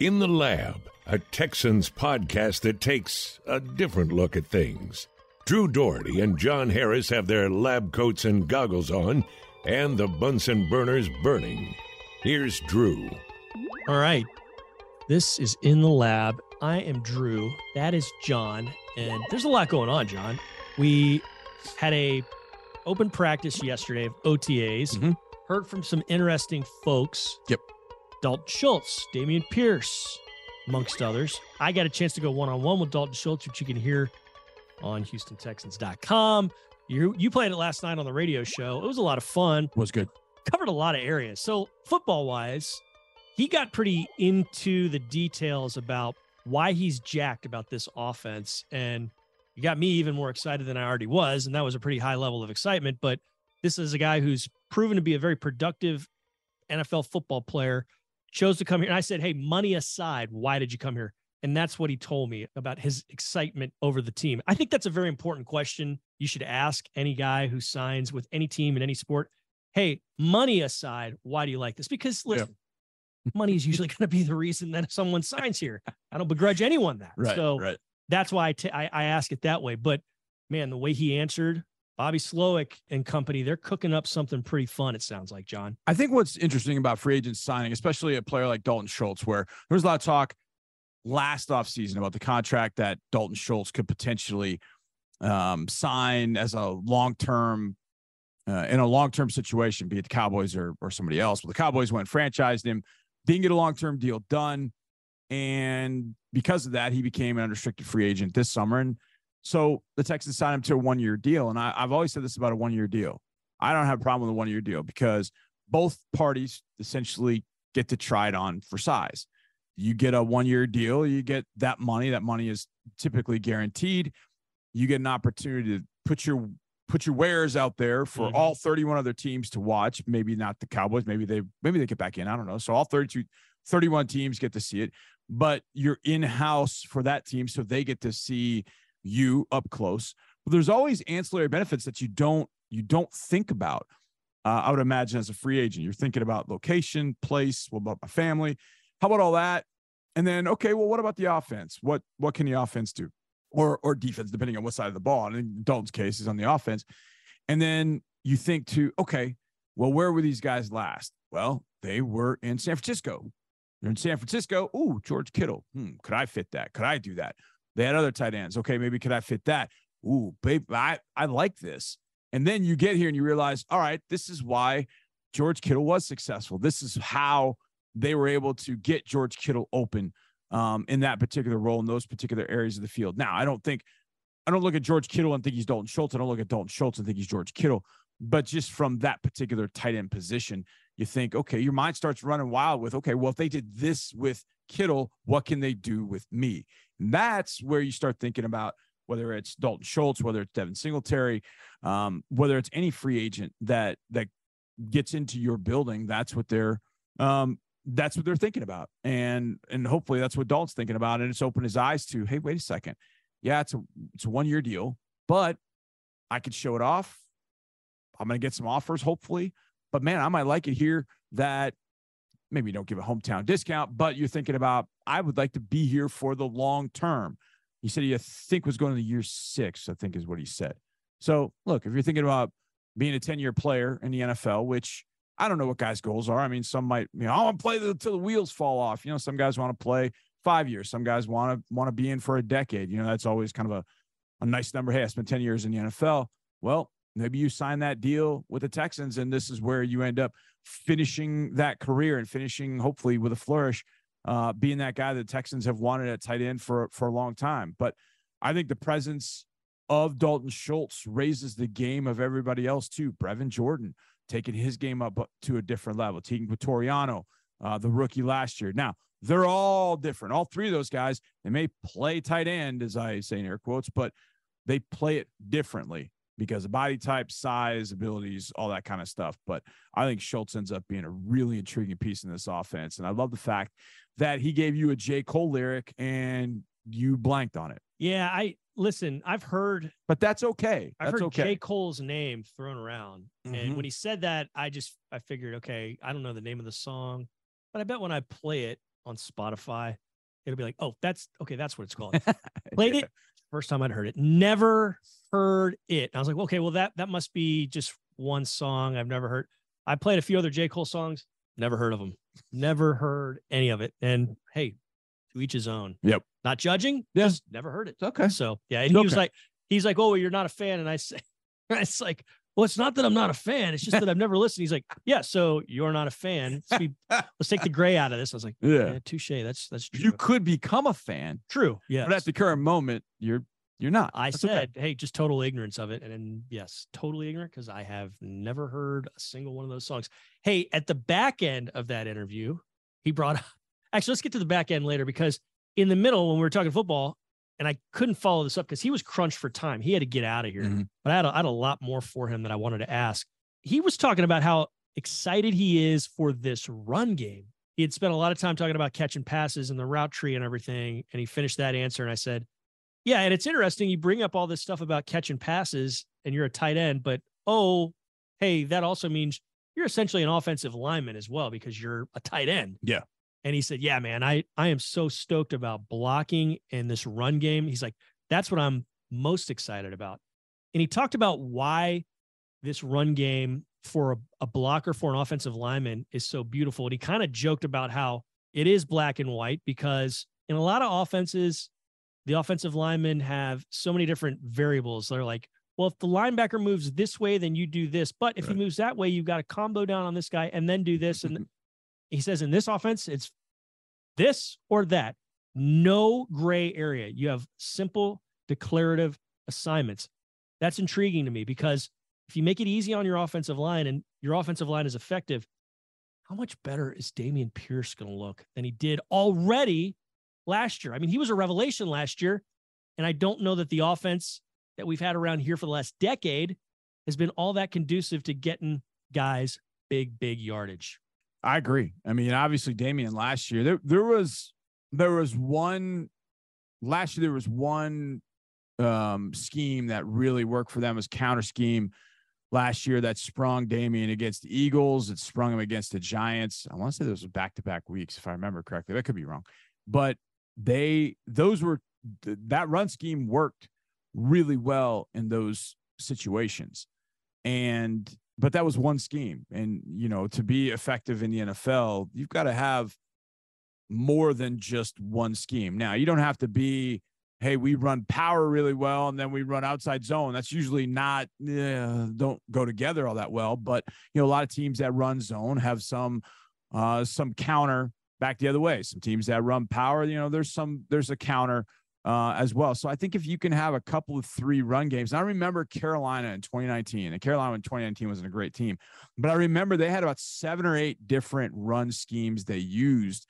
In the Lab, a Texans podcast that takes a different look at things. Drew Dougherty and John Harris have their lab coats and goggles on, and the Bunsen burners burning. Here's Drew. All right. This is In the Lab. I am Drew. That is John. And there's a lot going on, John. We had a open practice yesterday of OTAs. Mhm. Heard from some interesting folks. Yep. Dalton Schultz, Dameon Pierce, amongst others. I got a chance to go one on one with Dalton Schultz, which you can hear on HoustonTexans.com. You you played it last night on the radio show. It was a lot of fun. Was good. Covered a lot of areas. So football wise, he got pretty into the details about why he's jacked about this offense, and you got me even more excited than I already was, and that was a pretty high level of excitement. But this is a guy who's proven to be a very productive NFL football player. Chose to come here, and I said, "Hey, money aside, why did you come here?" And that's what he told me about his excitement over the team. I think that's a very important question you should ask any guy who signs with any team in any sport. Hey, money aside, why do you like this? Because listen, money is usually going to be the reason that someone signs here. I don't begrudge anyone that. Right. so right. that's why I ta- I I ask it that way. But man, the way he answered, Bobby Slowik and company, they're cooking up something pretty fun. It sounds like John. I think what's interesting about free agents signing, especially a player like Dalton Schultz, where there was a lot of talk last offseason about the contract that Dalton Schultz could potentially um, sign as a long term. Uh, in a long term situation, be it the Cowboys or, or somebody else. But the Cowboys went and franchised him, didn't get a long term deal done. And because of that, he became an unrestricted free agent this summer. And so the Texans signed him to a one year deal. And I, I've always said this about a one year deal. I don't have a problem with a one year deal because both parties essentially get to try it on for size. You get a one year deal, you get that money. That money is typically guaranteed. You get an opportunity to put your put your wares out there for Mhm. all 31 other teams to watch. Maybe not the Cowboys, maybe they maybe they get back in. I don't know. So all 32 31 teams get to see it, but you're in house for that team so they get to see you up close. But there's always ancillary benefits that you don't you don't think about. Uh, I would imagine as a free agent, you're thinking about location, place, what about my family? How about all that? And then, okay, well, what about the offense? What what can the offense do? Or or defense, depending on what side of the ball. And in Dalton's case is on the offense. And then you think to, okay, well, where were these guys last? Well, they were in San Francisco. They're in San Francisco. Ooh, George Kittle. Hmm, could I fit that? Could I do that? They had other tight ends. Okay, maybe could I fit that? Ooh, babe, I, I like this. And then you get here and you realize, all right, this is why George Kittle was successful. This is how they were able to get George Kittle open um, in that particular role in those particular areas of the field. Now, I don't think I don't look at George Kittle and think he's Dalton Schultz. I don't look at Dalton Schultz and think he's George Kittle. But just from that particular tight end position, you think, okay, your mind starts running wild with, okay, well, if they did this with Kittle, what can they do with me? And that's where you start thinking about whether it's Dalton Schultz, whether it's Devin Singletary, um, whether it's any free agent that that gets into your building. That's what they're um, that's what they're thinking about, and and hopefully that's what Dalton's thinking about, and it's opened his eyes to, hey, wait a second, yeah, it's a it's a one year deal, but I could show it off. I'm going to get some offers, hopefully. But man, I might like it here that maybe you don't give a hometown discount, but you're thinking about, I would like to be here for the long term. He said he I think was going to year six, I think is what he said. So look, if you're thinking about being a 10 year player in the NFL, which I don't know what guys' goals are. I mean, some might, you know, I want to play until the wheels fall off. You know, some guys want to play five years. Some guys want to want to be in for a decade. You know, that's always kind of a, a nice number. Hey, I spent 10 years in the NFL. Well, maybe you sign that deal with the Texans, and this is where you end up finishing that career and finishing hopefully with a flourish, uh, being that guy that the Texans have wanted at tight end for for a long time. But I think the presence of Dalton Schultz raises the game of everybody else too. Brevin Jordan taking his game up to a different level. Teagan Quitoriano, uh, the rookie last year. Now they're all different. All three of those guys, they may play tight end, as I say in air quotes, but they play it differently because of body type, size, abilities, all that kind of stuff. But I think Schultz ends up being a really intriguing piece in this offense. And I love the fact that he gave you a J. Cole lyric and you blanked on it. Yeah, I listen. I've heard But that's okay. I've That's heard okay. J. Cole's name thrown around. Mhm. And when he said that, I just I figured, okay, I don't know the name of the song, but I bet when I play it on Spotify, it'll be like, oh, that's okay, that's what it's called. Played it first time I'd heard it. Never heard it. And I was like, okay, well that that must be just one song I've never heard. I played a few other J Cole songs, never heard of them, never heard any of it. And hey, to each his own. Yep. Not judging. Yeah. Never heard it. Okay. So yeah, and he was like, he's like, oh, you're not a fan, and I say, it's like, well, it's not that I'm not a fan. It's just that I've never listened. He's like, yeah, so you're not a fan. Let's, be, let's take the gray out of this. I was like, Yeah. yeah, touche. That's that's true. You could become a fan, true. Yeah. but at the current moment, you're you're not. I That's okay. said, hey, just total ignorance of it. And then, yes, totally ignorant because I have never heard a single one of those songs. Hey, at the back end of that interview, he brought up, actually, let's get to the back end later because in the middle, when we were talking football, and I couldn't follow this up because he was crunched for time. He had to get out of here. Mhm. But I had, a, I had a lot more for him that I wanted to ask. He was talking about how excited he is for this run game. He had spent a lot of time talking about catching passes and the route tree and everything. And he finished that answer. And I said, Yeah, and it's interesting. You bring up all this stuff about catching passes and you're a tight end, but oh, hey, that also means you're essentially an offensive lineman as well because you're a tight end. Yeah. And he said, Yeah, man, I, I am so stoked about blocking in this run game. He's like, That's what I'm most excited about. And he talked about why this run game for a, a blocker for an offensive lineman is so beautiful. And he kind of joked about how it is black and white because in a lot of offenses, the offensive linemen have so many different variables. They're like, well, if the linebacker moves this way, then you do this. But if Right. he moves that way, you've got to combo down on this guy and then do this. And he says in this offense, it's this or that. No gray area. You have simple declarative assignments. That's intriguing to me because if you make it easy on your offensive line and your offensive line is effective, how much better is Dameon Pierce going to look than he did already last year? I mean, he was a revelation last year. And I don't know that the offense that we've had around here for the last decade has been all that conducive to getting guys big, big yardage. I agree. I mean, obviously, Dameon last year there there was there was one last year there was one um scheme that really worked for them was counter scheme last year that sprung Dameon against the Eagles. It sprung him against the Giants. I want to say those were back to back weeks, if I remember correctly. That could be wrong, but they those were th- that run scheme worked really well in those situations, and but that was one scheme, and you know to be effective in the NFL, you've got to have more than just one scheme. Now you don't have to be hey, we run power really well and then we run outside zone. That's usually not, eh, don't go together all that well. But, you know, a lot of teams that run zone have some, uh, some counter back the other way. Some teams that run power, you know, there's some, there's a counter uh, as well. So I think if you can have a couple of three run games, I remember Carolina in 2019, and Carolina in 2019 wasn't a great team, but I remember they had about seven or eight different run schemes they used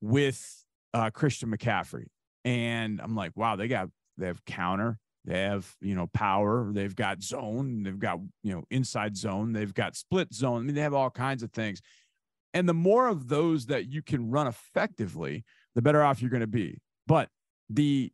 with uh, Christian McCaffrey. And I'm like, wow, they got they have counter, they have you know power, they've got zone, they've got you know inside zone, they've got split zone. I mean, they have all kinds of things. And the more of those that you can run effectively, the better off you're going to be. But the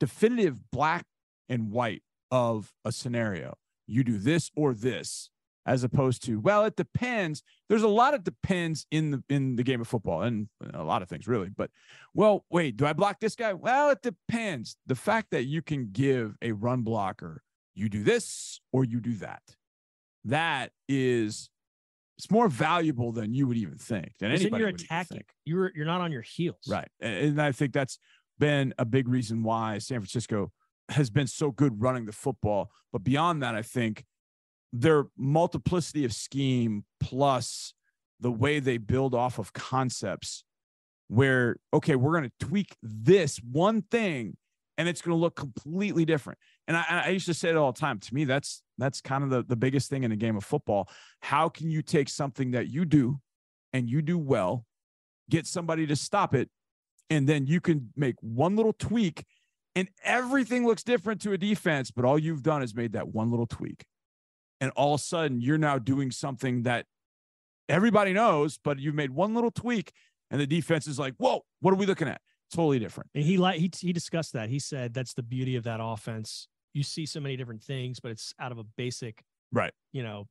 definitive black and white of a scenario, you do this or this, as opposed to well, it depends. There's a lot of depends in the in the game of football and a lot of things really. But well, wait, do I block this guy? Well, it depends. The fact that you can give a run blocker, you do this or you do that, that is it's more valuable than you would even think. Than anybody you're attacking. You're you're not on your heels. Right. And I think that's been a big reason why San Francisco has been so good running the football. But beyond that, I think their multiplicity of scheme plus the way they build off of concepts where, okay, we're going to tweak this one thing and it's going to look completely different. And I, I used to say it all the time. To me, that's that's kind of the, the biggest thing in a game of football. How can you take something that you do and you do well, get somebody to stop it, and then you can make one little tweak and everything looks different to a defense, but all you've done is made that one little tweak. And all of a sudden, you're now doing something that everybody knows, but you've made one little tweak, and the defense is like, whoa, what are we looking at? Totally different. And he like he he discussed that. He said that's the beauty of that offense. You see so many different things, but it's out of a basic, Right. you know,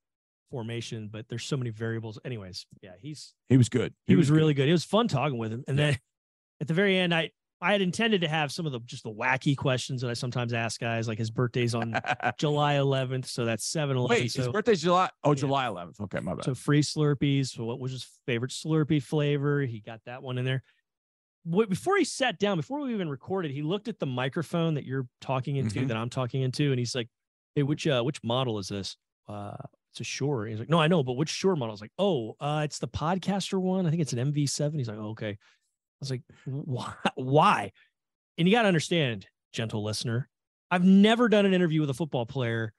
formation, but there's so many variables. Anyways, yeah, he's He was good. he, was, really good. It was fun talking with him. And then at the very end, I I had intended to have some of the just the wacky questions that I sometimes ask guys, like his birthday's on July 11th, so that's 7 11. Wait, his So, birthday's July. Oh, Yeah. July 11th. Okay, my bad. so free Slurpees. So what was his favorite Slurpee flavor? He got that one in there. Wait, Before he sat down, before we even recorded, he looked at the microphone that you're talking into, Mhm. that I'm talking into, and he's like, "Hey, which uh, which model is this?" Uh, it's a Shure. He's like, "No, I know, but which Shure model?" I was like, "Oh, uh, it's the Podcaster one. I think it's an MV7." He's like, oh, "Okay." I was like, "Why? Why?" And you got to understand, gentle listener, I've never done an interview with a football player,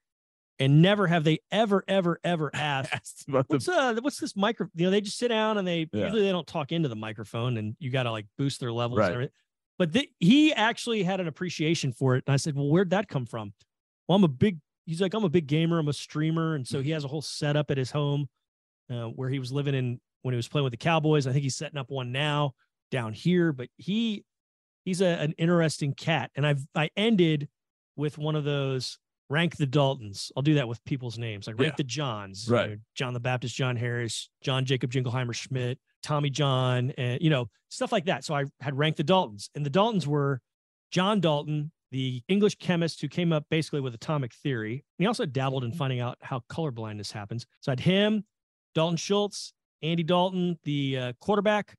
and never have they ever, ever, ever asked Asked about the what's uh what's this micro you know they just sit down and they Yeah. usually they don't talk into the microphone and you got to like boost their levels Right. but th- he actually had an appreciation for it and i said well where'd that come from well i'm a big he's like i'm a big gamer i'm a streamer and so he has a whole setup at his home uh, where he was living in when he was playing with the cowboys i think he's setting up one now down here but he he's a, an interesting cat. And i've i ended with one of those rank the daltons. I'll do that with people's names like rank Yeah. the johns you Right. know, john the baptist john harris john jacob jingleheimer schmidt tommy john and you know stuff like that. So i had ranked the daltons and the daltons were john dalton the english chemist who came up basically with atomic theory. And he also dabbled in finding out how color blindness happens. So i had him dalton schultz andy dalton the uh, quarterback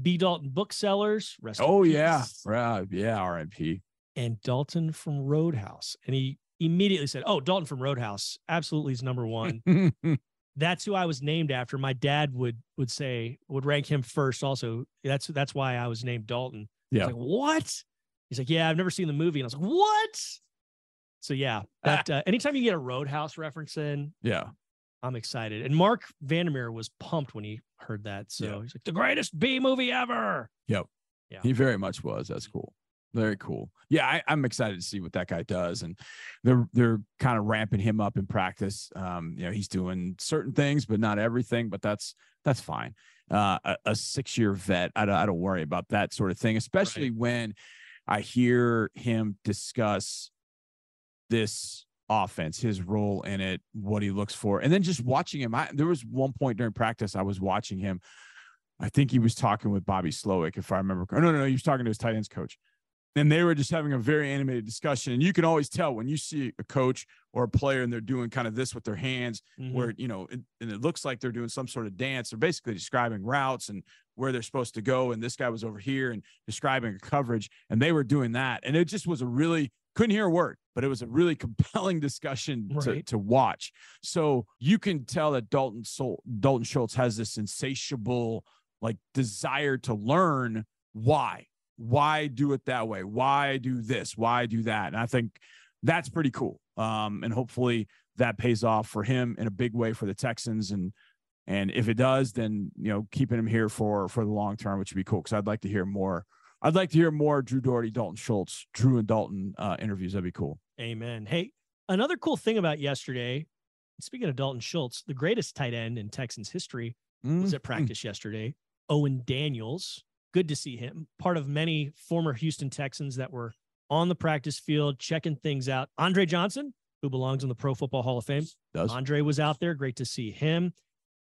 b dalton booksellers rest Oh yeah, right. Yeah, RMP. and Dalton from Roadhouse. And he immediately said, Oh, Dalton from Roadhouse absolutely is number one. that's who I was named after. My dad would would say would rank him first. Also, that's that's why I was named Dalton. Yeah. like, what? He's like, yeah, I've never seen the movie, and I was like, what? So yeah, that uh, anytime you get a Roadhouse reference in, yeah. I'm excited. And Marc Vandermeer was pumped when he heard that. So Yeah. he's like, the greatest B movie ever. Yep. Yeah. He very much was. That's cool. Very cool. Yeah, I, I'm excited to see what that guy does, and they're they're kind of ramping him up in practice. Um, you know, he's doing certain things, but not everything. But that's that's fine. Uh, a, a six year vet, I don't, I don't worry about that sort of thing, especially when I hear him discuss this offense, his role in it, what he looks for, and then just watching him. I, there was one point during practice I was watching him. I think he was talking with Bobby Slowik, if I remember. No, no, no, he was talking to his tight ends coach. And they were just having a very animated discussion. And you can always tell when you see a coach or a player and they're doing kind of this with their hands, Mhm. where, you know, it, and it looks like they're doing some sort of dance. They're basically describing routes and where they're supposed to go. And this guy was over here and describing a coverage. And they were doing that. And it just was a really, couldn't hear a word, but it was a really compelling discussion to, to watch. So you can tell that Dalton Sol- Dalton Schultz has this insatiable like desire to learn why. Why do it that way? Why do this? Why do that? And i think that's pretty cool. Um and hopefully that pays off for him in a big way for the texans. And and if it does then you know keeping him here for for the long term which would be cool because i'd like to hear more i'd like to hear more drew dougherty dalton schultz drew and dalton uh interviews that'd be cool Amen. Hey, another cool thing about yesterday, speaking of Dalton Schultz, the greatest tight end in Texans history was at Mhm. practice yesterday. Owen Daniels. Good to see him. Part of many former Houston Texans that were on the practice field checking things out. Andre Johnson, who belongs in the Pro Football Hall of Fame. does Andre was out there. Great to see him.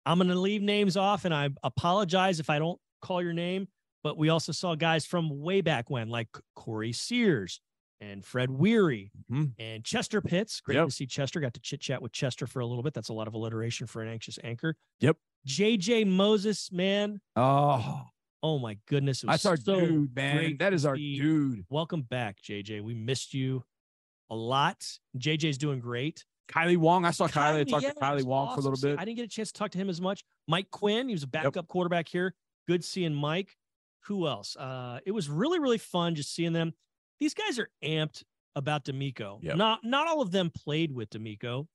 I'm going to leave names off and I apologize if I don't call your name, but we also saw guys from way back when, like Corey Sears and Fred Weary Mhm. and Chester Pitts. Great Yep. to see Chester. Got to chit chat with Chester for a little bit. That's a lot of alliteration for an anxious anchor. Yep. JJ Moses, man. oh Oh my goodness. It was that's our so dude man that is our dude Welcome back, JJ. We missed you a lot. JJ's doing great. kailee wong i saw kailee, I talked yeah, to kailee wong for a little bit I didn't get a chance to talk to him as much. Mike Quinn, he was a backup quarterback here. Good seeing Mike. Who else? Uh, it was really, really fun just seeing them. These guys are amped about DeMeco. Yep. Not not all of them played with DeMeco.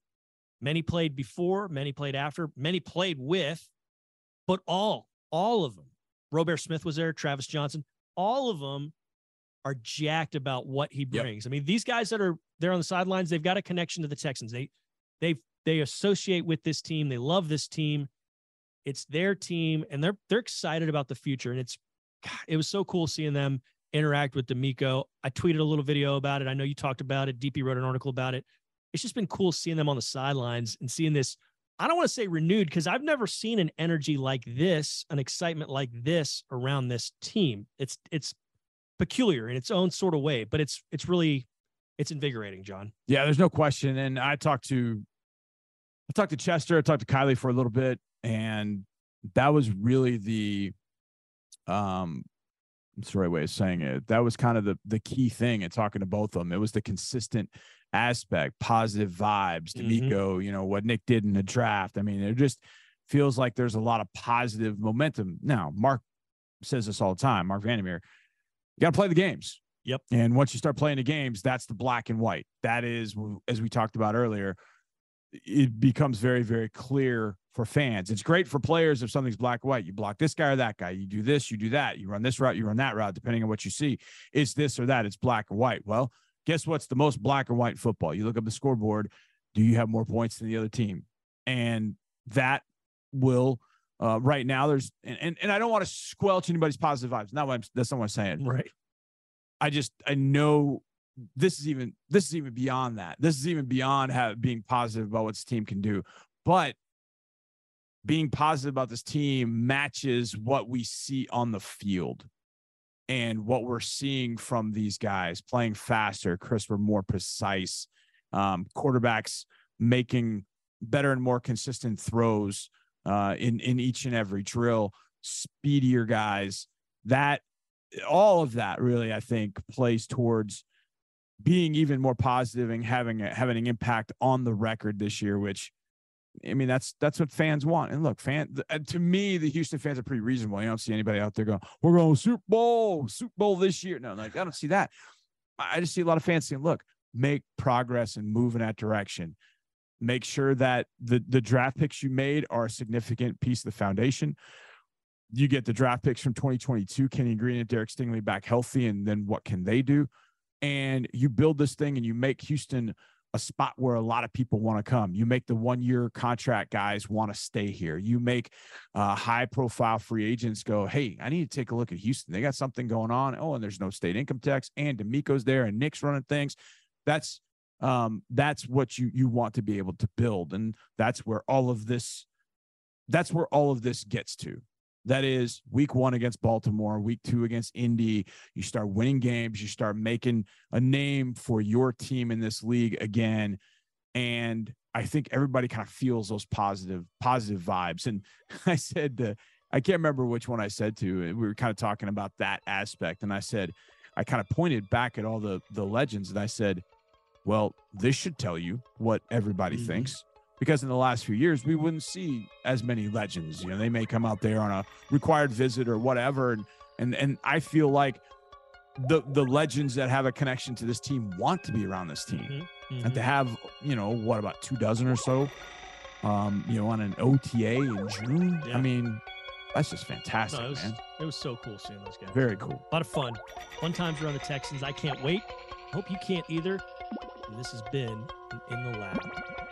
Many played before, many played after, many played with, but all, all of them. Robert Smith was there, Travis Johnson, all of them are jacked about what he Yep. brings. I mean, these guys that are there on the sidelines, they've got a connection to the Texans. They they they associate with this team. They love this team. It's their team, and they're they're excited about the future. And it's God, it was so cool seeing them interact with DeMeco. I tweeted a little video about it. I know you talked about it. DP wrote an article about it. It's just been cool seeing them on the sidelines and seeing this I don't want to say renewed because I've never seen an energy like this, an excitement like this around this team. It's it's peculiar in its own sort of way, but it's it's really it's invigorating, John. Yeah, there's no question. And I talked to I talked to Chester, I talked to Kailee for a little bit, and that was really the um what's the right way of saying it? That was kind of the the key thing in talking to both of them. It was the consistent aspect, positive vibes, DeMeco, mm-hmm. you know, what Nick did in the draft. I mean, it just feels like there's a lot of positive momentum. Now, Marc says this all the time, Marc Vandermeer, you got to play the games. Yep. And once you start playing the games, that's the black and white. That is, as we talked about earlier, it becomes very, very clear for fans. It's great for players if something's black white. You block this guy or that guy. You do this, you do that. You run this route, you run that route, depending on what you see. It's this or that. It's black and white. Well, guess what's the most black and white football? You look up the scoreboard. Do you have more points than the other team? And that will uh, right now there's and, and, and I don't want to squelch anybody's positive vibes. Not what I'm, that's not what I'm saying. Right. I just I know this is even this is even beyond that. This is even beyond have, being positive about what this team can do. But being positive about this team matches what we see on the field and what we're seeing from these guys playing faster, crisper, more precise, um, quarterbacks making better and more consistent throws uh, in in each and every drill, speedier guys. That all of that really, I think, plays towards being even more positive and having a, having an impact on the record this year, which I mean, that's that's what fans want. And look, fan to me, the Houston fans are pretty reasonable. You don't see anybody out there going, "We're going Super Bowl, Super Bowl this year." No, like I don't see that. I just see a lot of fans saying, "Look, make progress and move in that direction. Make sure that the the draft picks you made are a significant piece of the foundation. You get the draft picks from 2022, Kenyon Green and Derek Stingley back healthy, and then what can they do? And you build this thing and you make Houston." A spot where a lot of people want to come. You make the one year contract guys want to stay here. You make uh, high profile free agents go, hey, I need to take a look at Houston. They got something going on. Oh, and there's no state income tax, and DeMeco's there, and Nick's running things. That's um, that's what you you want to be able to build, and that's where all of this that's where all of this gets to. That is week one against Baltimore, week two against Indy. You start winning games, you start making a name for your team in this league again. And I think everybody kind of feels those positive, positive vibes. And I said, uh, I can't remember which one I said to. We were kind of talking about that aspect. And I said, I kind of pointed back at all the the legends and I said, well, this should tell you what everybody mm-hmm. thinks because in the last few years we wouldn't see as many legends. You know, they may come out there on a required visit or whatever, and and and I feel like the the legends that have a connection to this team want to be around this team, mm-hmm. Mm-hmm. and to have you know what about two dozen or so, um, you know, on an OTA in June. Yeah. I mean. That's just fantastic, no, it was, man. It was so cool seeing those guys. Very cool. A lot of fun. Fun times around the Texans. I can't wait. Hope you can't either. And this has been In the Lab.